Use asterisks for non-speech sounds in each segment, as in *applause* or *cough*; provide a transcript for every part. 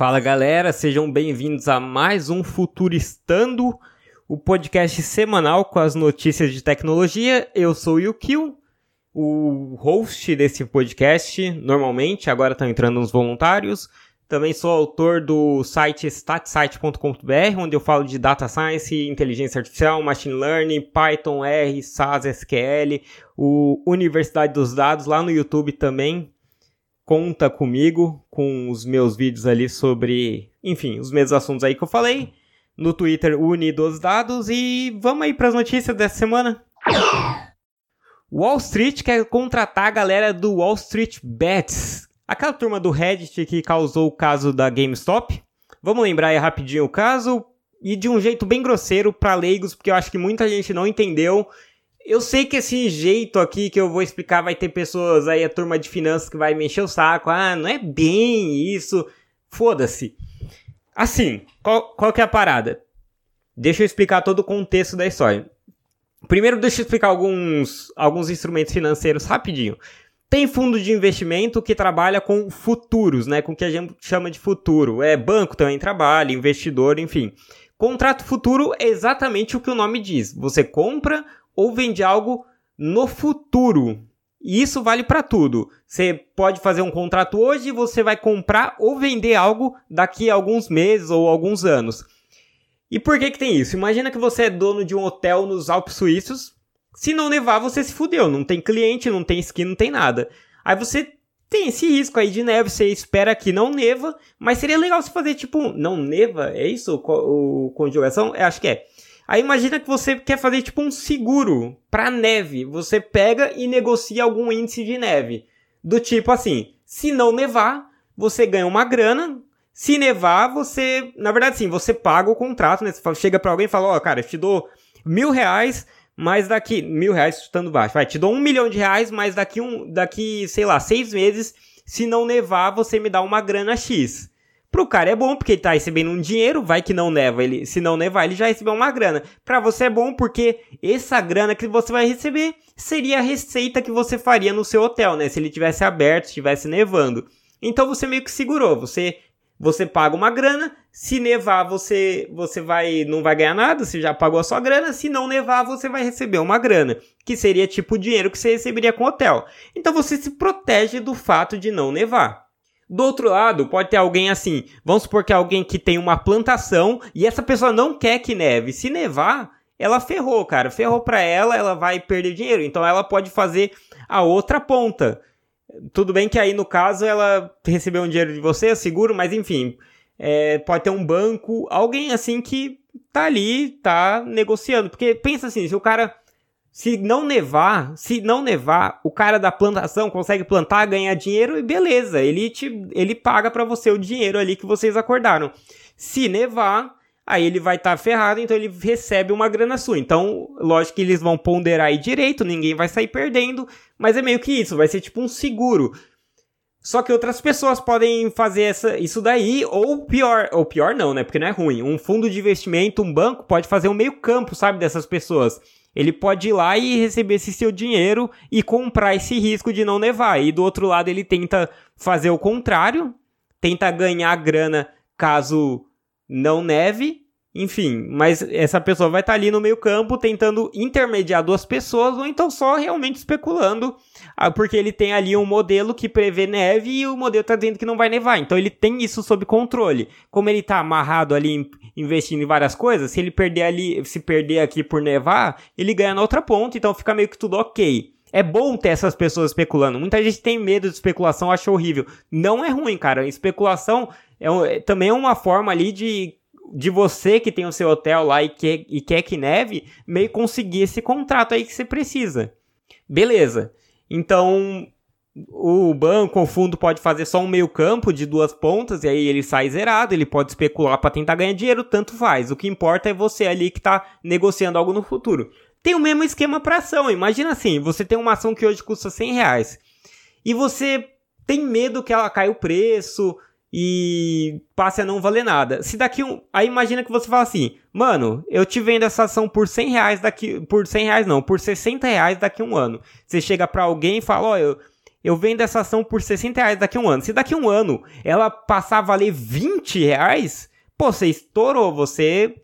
Fala galera, sejam bem-vindos a mais um Futuristando, o podcast semanal com as notícias de tecnologia. Eu sou o Yukio, o host desse podcast, normalmente, agora estão entrando uns voluntários. Também sou autor do site statsite.com.br, onde eu falo de data science, inteligência artificial, machine learning, Python, R, SAS, SQL, o Universidade dos Dados lá no YouTube também. Conta comigo com os meus vídeos ali sobre, enfim, os mesmos assuntos aí que eu falei. No Twitter, Uni dos Dados. E vamos aí para as notícias dessa semana. Wall Street quer contratar a galera do Wall Street Bets, Aquela turma do Reddit que causou o caso da GameStop. Vamos lembrar aí rapidinho o caso e de um jeito bem grosseiro para leigos, porque eu acho que muita gente não entendeu. Eu sei que esse jeito aqui que eu vou explicar vai ter pessoas aí, a turma de finanças que vai me encher o saco. Ah, não é bem isso. Foda-se. Assim, qual, qual que é a parada? Deixa eu explicar todo o contexto da história. Primeiro, deixa eu explicar alguns, alguns instrumentos financeiros rapidinho. Tem fundo de investimento que trabalha com futuros, né? Com o que a gente chama de futuro. É banco também trabalha, investidor, enfim. Contrato futuro é exatamente o que o nome diz. Você compra ou vende algo no futuro. E isso vale para tudo. Você pode fazer um contrato hoje e você vai comprar ou vender algo daqui a alguns meses ou alguns anos. E por que que tem isso? Imagina que você é dono de um hotel nos Alpes Suíços se não nevar, você se fudeu. Não tem cliente, não tem skin, não tem nada. Aí você tem esse risco aí de neve, você espera que não neva, mas seria legal você fazer tipo, não neva, é isso o, conjugação? Eu acho que é. Aí imagina que você quer fazer tipo um seguro para neve. Você pega e negocia algum índice de neve. Do tipo assim, se não nevar, você ganha uma grana. Se nevar, você, na verdade sim, você paga o contrato, né? Você chega para alguém e fala, ó, oh, cara, eu te dou mil reais mas daqui, mil reais chutando baixo, vai, te dou um milhão de reais, mas daqui, um, daqui, sei lá, seis meses, se não nevar, você me dá uma grana X. Pro cara é bom, porque ele tá recebendo um dinheiro, vai que não neva, ele, se não nevar, ele já recebeu uma grana. Pra você é bom, porque essa grana que você vai receber seria a receita que você faria no seu hotel, né? Se ele tivesse aberto, estivesse nevando. Então você meio que segurou, você você paga uma grana, se nevar você você vai não vai ganhar nada, você já pagou a sua grana, se não nevar você vai receber uma grana, que seria tipo o dinheiro que você receberia com o hotel. Então você se protege do fato de não nevar. Do outro lado, pode ter alguém assim, vamos supor que é alguém que tem uma plantação e essa pessoa não quer que neve. Se nevar, ela ferrou, cara, ferrou para ela, ela vai perder dinheiro. Então ela pode fazer a outra ponta tudo bem que aí no caso ela recebeu um dinheiro de você, seguro, mas enfim, é, pode ter um banco, alguém assim que tá ali, tá negociando. Porque pensa assim, se o cara. Se não nevar, se não nevar, o cara da plantação consegue plantar, ganhar dinheiro e beleza, ele te, ele paga para você o dinheiro ali que vocês acordaram. Se nevar, aí ele vai estar tá ferrado, então ele recebe uma grana sua. Então, lógico que eles vão ponderar aí direito, ninguém vai sair perdendo, mas é meio que isso, vai ser tipo um seguro. Só que outras pessoas podem fazer essa, isso daí, ou pior, ou pior não, né? Porque não é ruim. Um fundo de investimento, um banco, pode fazer um meio campo, sabe, dessas pessoas. Ele pode ir lá e receber esse seu dinheiro e comprar esse risco de não nevar. E do outro lado ele tenta fazer o contrário, tenta ganhar grana caso não neve, enfim, mas essa pessoa vai estar tá ali no meio campo tentando intermediar duas pessoas ou então só realmente especulando, ah, porque ele tem ali um modelo que prevê neve e o modelo está dizendo que não vai nevar. Então ele tem isso sob controle. Como ele está amarrado ali investindo em várias coisas, se ele perder ali, se perder aqui por nevar, ele ganha na outra ponta, então fica meio que tudo ok. É bom ter essas pessoas especulando. Muita gente tem medo de especulação, acha horrível. Não é ruim, cara. Especulação é, é também é uma forma ali de de você que tem o seu hotel lá e quer, e quer que neve, meio conseguir esse contrato aí que você precisa. Beleza. Então, o banco, o fundo pode fazer só um meio campo de duas pontas e aí ele sai zerado, ele pode especular para tentar ganhar dinheiro, tanto faz. O que importa é você ali que está negociando algo no futuro. Tem o mesmo esquema para ação. Imagina assim, você tem uma ação que hoje custa 100 reais e você tem medo que ela caia o preço, e passe a não valer nada. Se daqui um. Aí imagina que você fala assim, mano, eu te vendo essa ação por 100 reais daqui. Por 100 reais não, por 60 reais daqui um ano. Você chega pra alguém e fala, ó, oh, eu, eu vendo essa ação por 60 reais daqui um ano. Se daqui um ano ela passar a valer 20 reais, pô, você estourou, você,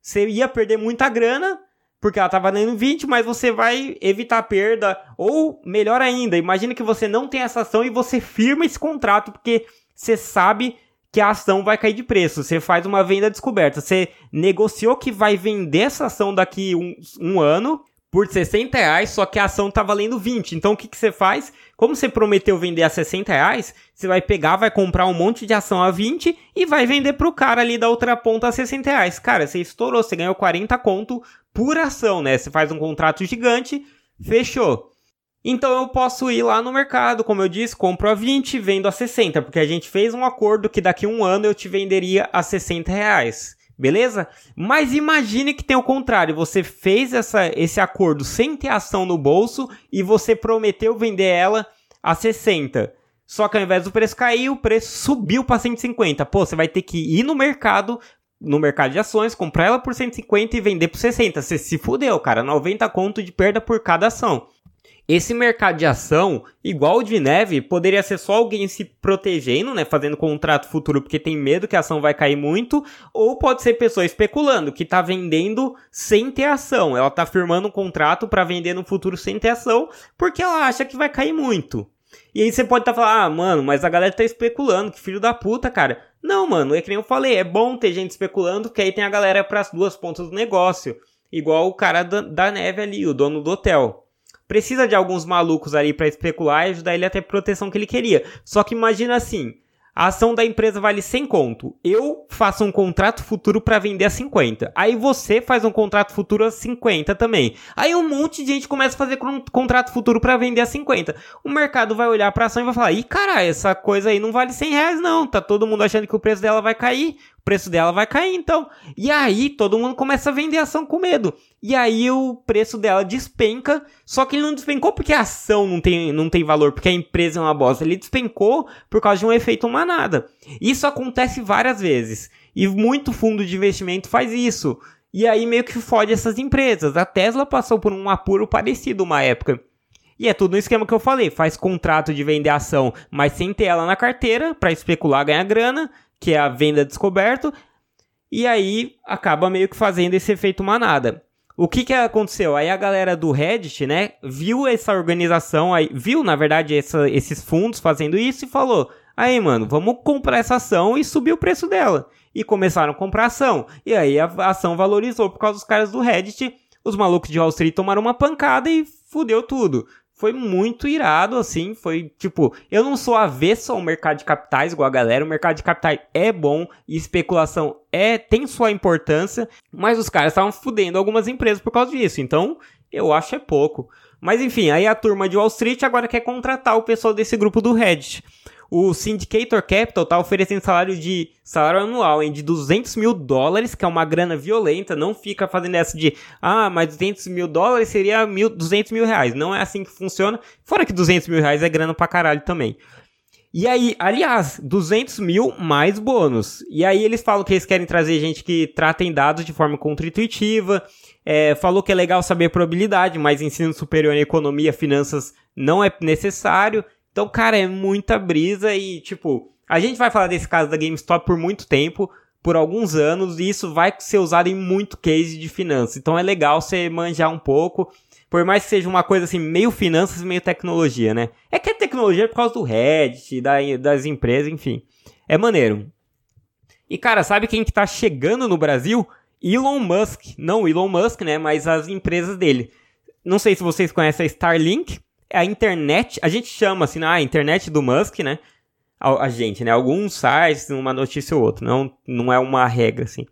você ia perder muita grana, porque ela tá valendo 20, mas você vai evitar perda. Ou, melhor ainda, imagine que você não tem essa ação e você firma esse contrato, porque você sabe que a ação vai cair de preço. Você faz uma venda descoberta. Você negociou que vai vender essa ação daqui um, um ano por 60 reais, só que a ação tá valendo 20. Então o que, que você faz? Como você prometeu vender a 60 reais, você vai pegar, vai comprar um monte de ação a 20 e vai vender pro cara ali da outra ponta a 60 reais. Cara, você estourou, você ganhou 40 conto por ação, né? Você faz um contrato gigante, fechou. Então eu posso ir lá no mercado, como eu disse, compro a 20, vendo a 60, porque a gente fez um acordo que daqui a um ano eu te venderia a 60 reais. Beleza? Mas imagine que tem o contrário. Você fez essa, esse acordo sem ter ação no bolso e você prometeu vender ela a 60. Só que ao invés do preço cair, o preço subiu para 150. Pô, você vai ter que ir no mercado, no mercado de ações, comprar ela por 150 e vender por 60. Você se fudeu, cara. 90 conto de perda por cada ação. Esse mercado de ação, igual o de neve, poderia ser só alguém se protegendo, né, fazendo contrato futuro porque tem medo que a ação vai cair muito, ou pode ser pessoa especulando, que está vendendo sem ter ação. Ela está firmando um contrato para vender no futuro sem ter ação, porque ela acha que vai cair muito. E aí você pode estar tá falando, ah, mano, mas a galera tá especulando, que filho da puta, cara. Não, mano, é que nem eu falei, é bom ter gente especulando, que aí tem a galera para as duas pontas do negócio. Igual o cara da, da neve ali, o dono do hotel precisa de alguns malucos ali para especular e ajudar ele a ter a proteção que ele queria. Só que imagina assim, a ação da empresa vale 100 conto. Eu faço um contrato futuro para vender a 50. Aí você faz um contrato futuro a 50 também. Aí um monte de gente começa a fazer um contrato futuro para vender a 50. O mercado vai olhar para ação e vai falar: "Ih, cara, essa coisa aí não vale 100 reais não. Tá todo mundo achando que o preço dela vai cair preço dela vai cair então. E aí todo mundo começa a vender ação com medo. E aí o preço dela despenca, só que ele não despencou porque a ação não tem, não tem valor, porque a empresa é uma bosta. Ele despencou por causa de um efeito manada. Isso acontece várias vezes. E muito fundo de investimento faz isso. E aí meio que fode essas empresas. A Tesla passou por um apuro parecido uma época. E é tudo no esquema que eu falei, faz contrato de vender ação, mas sem ter ela na carteira para especular ganhar grana, que é a venda descoberto, e aí acaba meio que fazendo esse efeito manada. O que que aconteceu? Aí a galera do Reddit, né, viu essa organização, aí, viu na verdade essa, esses fundos fazendo isso e falou: aí mano, vamos comprar essa ação e subir o preço dela. E começaram a comprar ação. E aí a ação valorizou por causa dos caras do Reddit. Os malucos de Wall Street tomaram uma pancada e fudeu tudo foi muito irado, assim, foi tipo, eu não sou avesso ao mercado de capitais igual a galera, o mercado de capitais é bom e especulação é tem sua importância, mas os caras estavam fudendo algumas empresas por causa disso, então eu acho é pouco. Mas enfim, aí a turma de Wall Street agora quer contratar o pessoal desse grupo do Reddit. O Syndicator Capital tá oferecendo salário de salário anual hein, de 200 mil dólares, que é uma grana violenta. Não fica fazendo essa de ah, mas 200 mil dólares seria mil, 200 mil reais. Não é assim que funciona. Fora que 200 mil reais é grana pra caralho também. E aí, aliás, 200 mil mais bônus. E aí eles falam que eles querem trazer gente que tratem dados de forma contra-intuitiva. É, falou que é legal saber probabilidade, mas ensino superior em economia, finanças não é necessário. Então, cara, é muita brisa e, tipo, a gente vai falar desse caso da GameStop por muito tempo, por alguns anos, e isso vai ser usado em muito case de finanças. Então é legal você manjar um pouco, por mais que seja uma coisa assim, meio finanças, meio tecnologia, né? É que é tecnologia por causa do Reddit, da, das empresas, enfim. É maneiro. E, cara, sabe quem que tá chegando no Brasil? Elon Musk. Não Elon Musk, né? Mas as empresas dele. Não sei se vocês conhecem a Starlink a internet, a gente chama assim, ah, a internet do Musk, né? A, a, gente, né? Alguns sites, uma notícia ou outra, não, não é uma regra, assim.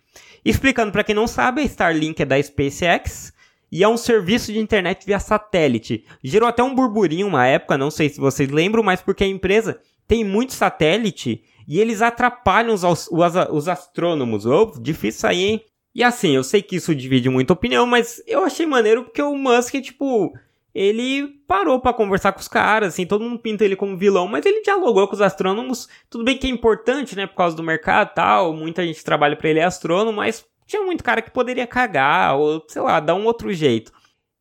Explicando para quem não sabe, a Starlink é da SpaceX e é um serviço de internet via satélite. Gerou até um burburinho uma época, não sei se vocês lembram, mas porque a empresa tem muito satélite e eles atrapalham os, os, os astrônomos. Oh, difícil sair, hein? E assim, eu sei que isso divide muita opinião, mas eu achei maneiro porque o Musk, tipo, ele parou para conversar com os caras, assim, todo mundo pinta ele como vilão, mas ele dialogou com os astrônomos. Tudo bem que é importante, né, por causa do mercado e tal, muita gente trabalha para ele é astrônomo, mas tinha muito cara que poderia cagar ou, sei lá, dar um outro jeito.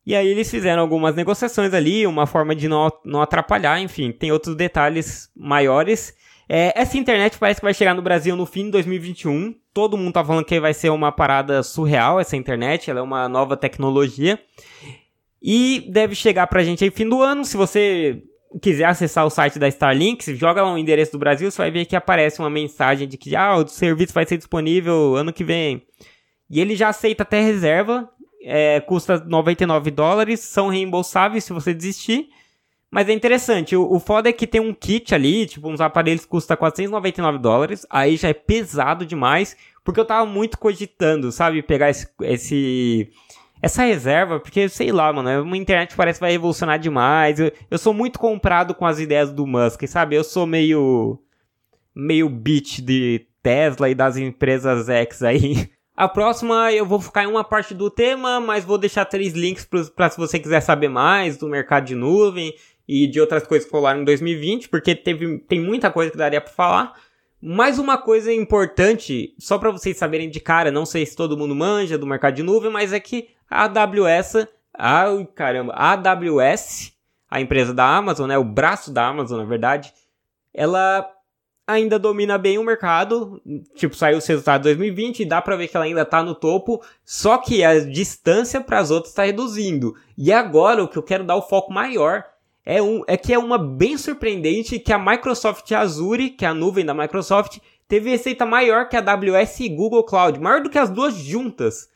E aí eles fizeram algumas negociações ali, uma forma de não, não atrapalhar, enfim, tem outros detalhes maiores. É, essa internet parece que vai chegar no Brasil no fim de 2021. Todo mundo tá falando que vai ser uma parada surreal essa internet, ela é uma nova tecnologia. E deve chegar pra gente aí fim do ano. Se você quiser acessar o site da Starlink, joga lá o endereço do Brasil, você vai ver que aparece uma mensagem de que ah, o serviço vai ser disponível ano que vem. E ele já aceita até reserva, é, custa 99 dólares, são reembolsáveis se você desistir. Mas é interessante, o, o foda é que tem um kit ali, tipo, uns aparelhos que custa 499 dólares, aí já é pesado demais, porque eu tava muito cogitando, sabe, pegar esse, esse essa reserva, porque sei lá, mano, é uma internet parece que vai revolucionar demais. Eu, eu sou muito comprado com as ideias do Musk, sabe? Eu sou meio meio bitch de Tesla e das empresas X aí. *laughs* A próxima eu vou focar em uma parte do tema, mas vou deixar três links para se você quiser saber mais do mercado de nuvem e de outras coisas que rolaram em 2020, porque teve, tem muita coisa que daria para falar. Mais uma coisa importante, só para vocês saberem de cara, não sei se todo mundo manja do mercado de nuvem, mas é que a AWS, ai caramba, a AWS, a empresa da Amazon, né, o braço da Amazon, na verdade, ela ainda domina bem o mercado, tipo, saiu os resultados de 2020 e dá para ver que ela ainda tá no topo, só que a distância para as outras está reduzindo. E agora o que eu quero dar o foco maior é, um, é que é uma bem surpreendente que a Microsoft Azure, que é a nuvem da Microsoft, teve receita maior que a AWS e Google Cloud, maior do que as duas juntas.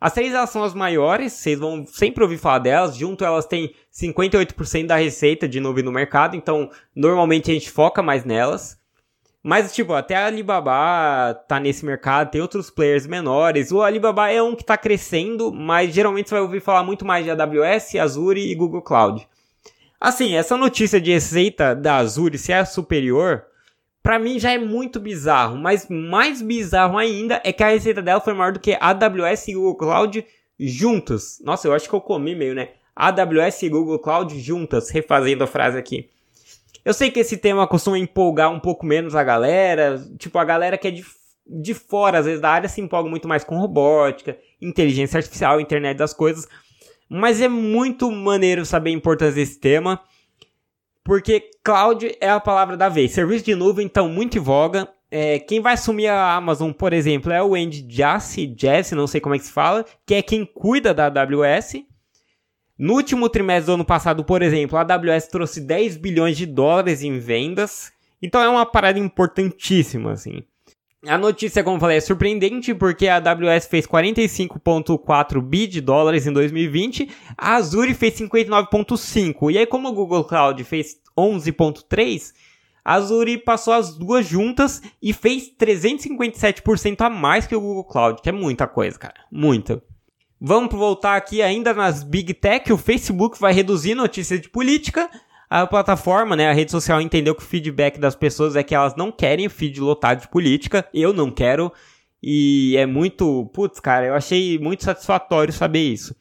As três elas são as maiores, vocês vão sempre ouvir falar delas. Junto elas têm 58% da receita de nuvem no mercado, então normalmente a gente foca mais nelas. Mas, tipo, até a Alibaba tá nesse mercado, tem outros players menores. O Alibaba é um que tá crescendo, mas geralmente você vai ouvir falar muito mais de AWS, Azure e Google Cloud. Assim, essa notícia de receita da Azure se é superior, para mim já é muito bizarro, mas mais bizarro ainda é que a receita dela foi maior do que AWS e Google Cloud juntos. Nossa, eu acho que eu comi meio, né? AWS e Google Cloud juntas, refazendo a frase aqui. Eu sei que esse tema costuma empolgar um pouco menos a galera, tipo, a galera que é de, de fora, às vezes, da área se empolga muito mais com robótica, inteligência artificial, internet das coisas, mas é muito maneiro saber a importância desse tema, porque cloud é a palavra da vez. Serviço de nuvem, então, muito em voga. É, quem vai assumir a Amazon, por exemplo, é o Andy Jassy, Jassy, não sei como é que se fala, que é quem cuida da AWS. No último trimestre do ano passado, por exemplo, a AWS trouxe 10 bilhões de dólares em vendas. Então é uma parada importantíssima, assim. A notícia, como eu falei, é surpreendente porque a AWS fez 45,4 bi de dólares em 2020, a Azure fez 59,5. E aí, como o Google Cloud fez 11,3, a Azure passou as duas juntas e fez 357% a mais que o Google Cloud, que é muita coisa, cara. Muita. Vamos voltar aqui ainda nas Big Tech. O Facebook vai reduzir notícias de política. A plataforma, né, a rede social entendeu que o feedback das pessoas é que elas não querem o feed lotado de política. Eu não quero. E é muito. Putz, cara, eu achei muito satisfatório saber isso.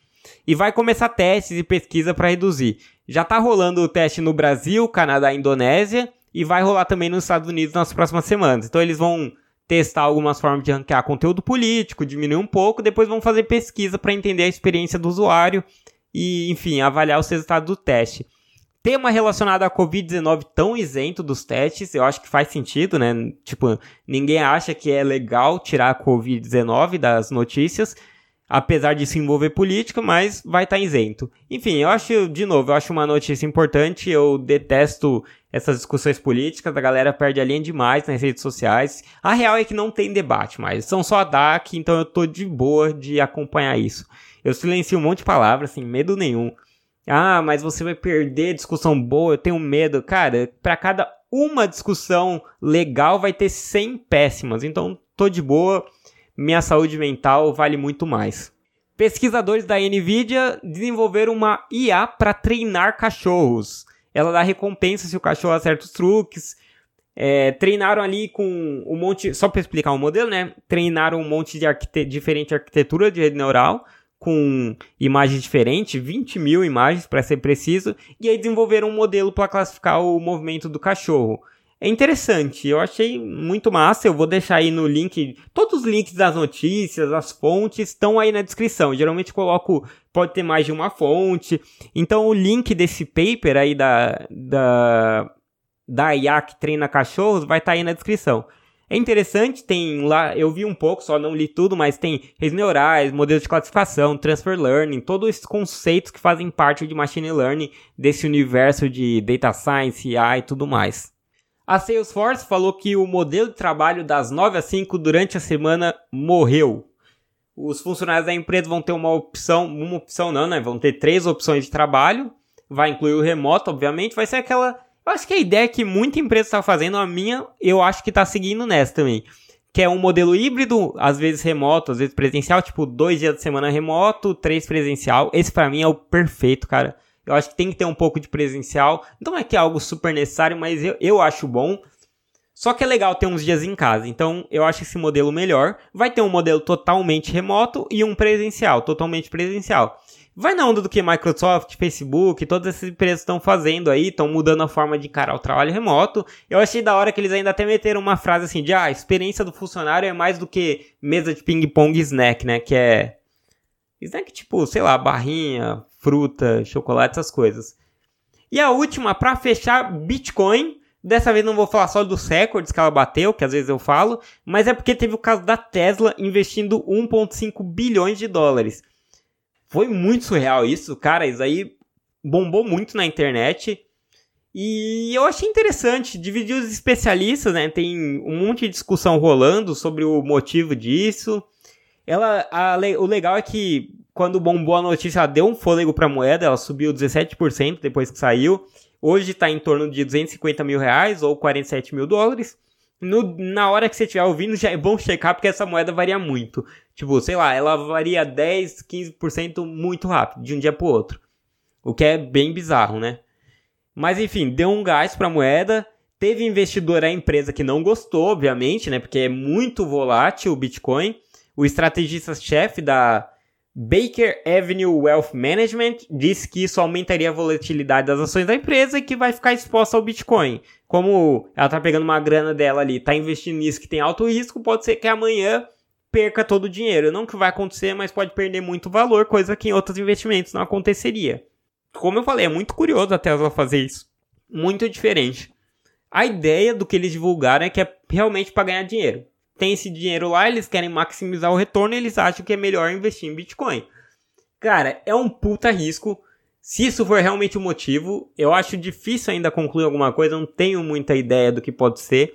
E vai começar testes e pesquisa para reduzir. Já tá rolando o teste no Brasil, Canadá e Indonésia. E vai rolar também nos Estados Unidos nas próximas semanas. Então eles vão testar algumas formas de ranquear conteúdo político, diminuir um pouco, depois vão fazer pesquisa para entender a experiência do usuário e, enfim, avaliar os resultados do teste. Tema relacionado à Covid-19 tão isento dos testes, eu acho que faz sentido, né? Tipo, ninguém acha que é legal tirar a Covid-19 das notícias, apesar de se envolver política, mas vai estar tá isento. Enfim, eu acho, de novo, eu acho uma notícia importante, eu detesto essas discussões políticas, a galera perde a linha demais nas redes sociais. A real é que não tem debate mais, são só DAC, então eu tô de boa de acompanhar isso. Eu silencio um monte de palavras, sem medo nenhum. Ah, mas você vai perder discussão boa, eu tenho medo. Cara, para cada uma discussão legal vai ter 100 péssimas, então tô de boa. Minha saúde mental vale muito mais. Pesquisadores da Nvidia desenvolveram uma IA para treinar cachorros ela dá recompensa se o cachorro acerta os truques. É, treinaram ali com um monte. Só para explicar o modelo, né? Treinaram um monte de arquite diferente arquitetura de rede neural com imagens diferentes, 20 mil imagens para ser preciso, e aí desenvolveram um modelo para classificar o movimento do cachorro. é interessante. Eu achei muito massa. Eu vou deixar aí no link. Todos os links das notícias, as fontes estão aí na descrição. Geralmente coloco. Pode ter mais de uma fonte. Então o link desse paper aí da. da da IA que treina cachorros vai estar tá aí na descrição. É interessante, tem lá, eu vi um pouco, só não li tudo, mas tem redes neurais, modelos de classificação, transfer learning, todos esses conceitos que fazem parte de machine learning, desse universo de data science, AI e tudo mais. A Salesforce falou que o modelo de trabalho das 9 às 5 durante a semana morreu. Os funcionários da empresa vão ter uma opção, uma opção não, né? Vão ter três opções de trabalho. Vai incluir o remoto, obviamente. Vai ser aquela eu acho que a ideia que muita empresa está fazendo, a minha, eu acho que está seguindo nessa também. Que é um modelo híbrido, às vezes remoto, às vezes presencial, tipo, dois dias de semana remoto, três presencial. Esse para mim é o perfeito, cara. Eu acho que tem que ter um pouco de presencial. Não é que é algo super necessário, mas eu, eu acho bom. Só que é legal ter uns dias em casa. Então, eu acho esse modelo melhor. Vai ter um modelo totalmente remoto e um presencial, totalmente presencial. Vai na onda do que Microsoft, Facebook, todas essas empresas estão fazendo aí, estão mudando a forma de encarar o trabalho remoto. Eu achei da hora que eles ainda até meteram uma frase assim de ah, a experiência do funcionário é mais do que mesa de ping-pong snack, né? Que é. Snack tipo, sei lá, barrinha, fruta, chocolate, essas coisas. E a última, para fechar, Bitcoin. Dessa vez não vou falar só dos recordes que ela bateu, que às vezes eu falo, mas é porque teve o caso da Tesla investindo 1,5 bilhões de dólares. Foi muito surreal isso, cara. Isso aí bombou muito na internet. E eu achei interessante dividir os especialistas, né? Tem um monte de discussão rolando sobre o motivo disso. Ela, a, o legal é que quando bombou a notícia, ela deu um fôlego para a moeda, ela subiu 17% depois que saiu. Hoje está em torno de 250 mil reais ou 47 mil dólares. No, na hora que você estiver ouvindo, já é bom checar porque essa moeda varia muito. Tipo, sei lá, ela varia 10, 15% muito rápido, de um dia pro outro. O que é bem bizarro, né? Mas enfim, deu um gás pra moeda. Teve investidor a empresa que não gostou, obviamente, né? Porque é muito volátil o Bitcoin. O estrategista-chefe da Baker Avenue Wealth Management disse que isso aumentaria a volatilidade das ações da empresa e que vai ficar exposta ao Bitcoin. Como ela tá pegando uma grana dela ali, tá investindo nisso que tem alto risco, pode ser que amanhã perca todo o dinheiro. Não que vai acontecer, mas pode perder muito valor, coisa que em outros investimentos não aconteceria. Como eu falei, é muito curioso a Tesla fazer isso. Muito diferente. A ideia do que eles divulgaram é que é realmente para ganhar dinheiro. Tem esse dinheiro lá, eles querem maximizar o retorno e eles acham que é melhor investir em Bitcoin. Cara, é um puta risco. Se isso for realmente o motivo, eu acho difícil ainda concluir alguma coisa, não tenho muita ideia do que pode ser.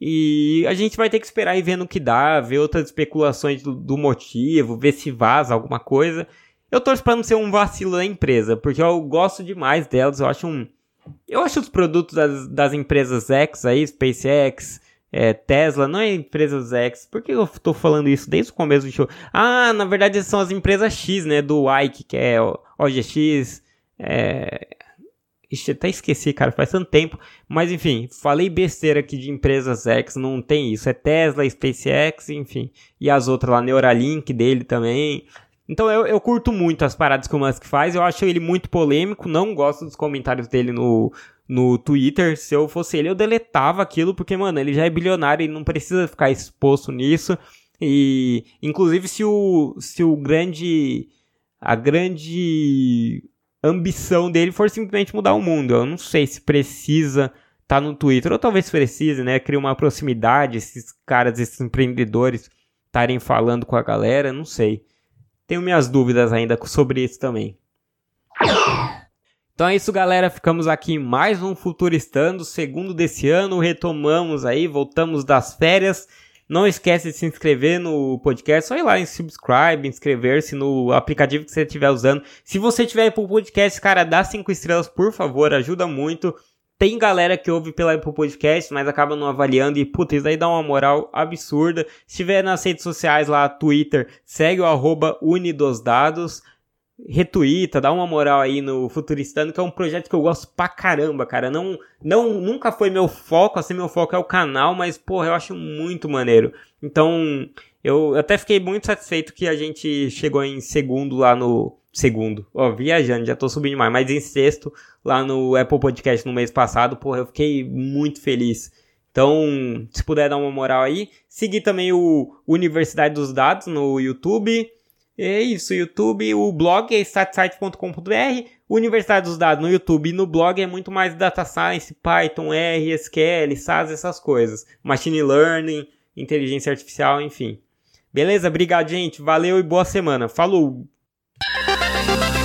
E a gente vai ter que esperar e ver no que dá, ver outras especulações do, motivo, ver se vaza alguma coisa. Eu torço para não ser um vacilo da empresa, porque eu gosto demais delas, eu acho um... Eu acho os produtos das, das empresas X aí, SpaceX, é, Tesla, não é empresas X. Por que eu tô falando isso desde o começo do show? Ah, na verdade são as empresas X, né? Do Ike, que é OGX, é, Ixi, até esqueci, cara, faz tanto tempo. Mas enfim, falei besteira aqui de empresas X, não tem isso. É Tesla, SpaceX, enfim. E as outras lá, Neuralink dele também. Então eu, eu curto muito as paradas que o Musk faz. Eu acho ele muito polêmico. Não gosto dos comentários dele no, no Twitter. Se eu fosse ele, eu deletava aquilo, porque, mano, ele já é bilionário e não precisa ficar exposto nisso. E, inclusive, se o, se o grande. A grande ambição dele for simplesmente mudar o mundo. Eu não sei se precisa estar tá no Twitter, ou talvez precise, né? Criar uma proximidade, esses caras, esses empreendedores estarem falando com a galera, não sei. Tenho minhas dúvidas ainda sobre isso também. Então é isso, galera. Ficamos aqui em mais um Futuristando, segundo desse ano. Retomamos aí, voltamos das férias. Não esquece de se inscrever no podcast, só ir lá em subscribe, inscrever-se no aplicativo que você estiver usando. Se você tiver Apple Podcast, cara, dá cinco estrelas, por favor, ajuda muito. Tem galera que ouve pela Apple Podcast, mas acaba não avaliando e, puta, isso aí dá uma moral absurda. Se tiver nas redes sociais lá, Twitter, segue o arroba Unidosdados retuita, dá uma moral aí no Futuristano, que é um projeto que eu gosto pra caramba, cara. Não, não, nunca foi meu foco, assim, meu foco é o canal, mas, porra, eu acho muito maneiro. Então, Eu até fiquei muito satisfeito que a gente chegou em segundo lá no. Segundo, ó, viajando, já tô subindo mais, mas em sexto lá no Apple Podcast no mês passado, porra, eu fiquei muito feliz. Então, se puder dar uma moral aí, seguir também o Universidade dos Dados no YouTube. É isso, YouTube, o blog é statsite.com.br, Universidade dos Dados no YouTube e no blog é muito mais data science, Python, R, SQL, SAS, essas coisas. Machine learning, inteligência artificial, enfim. Beleza? Obrigado, gente. Valeu e boa semana. Falou! thank you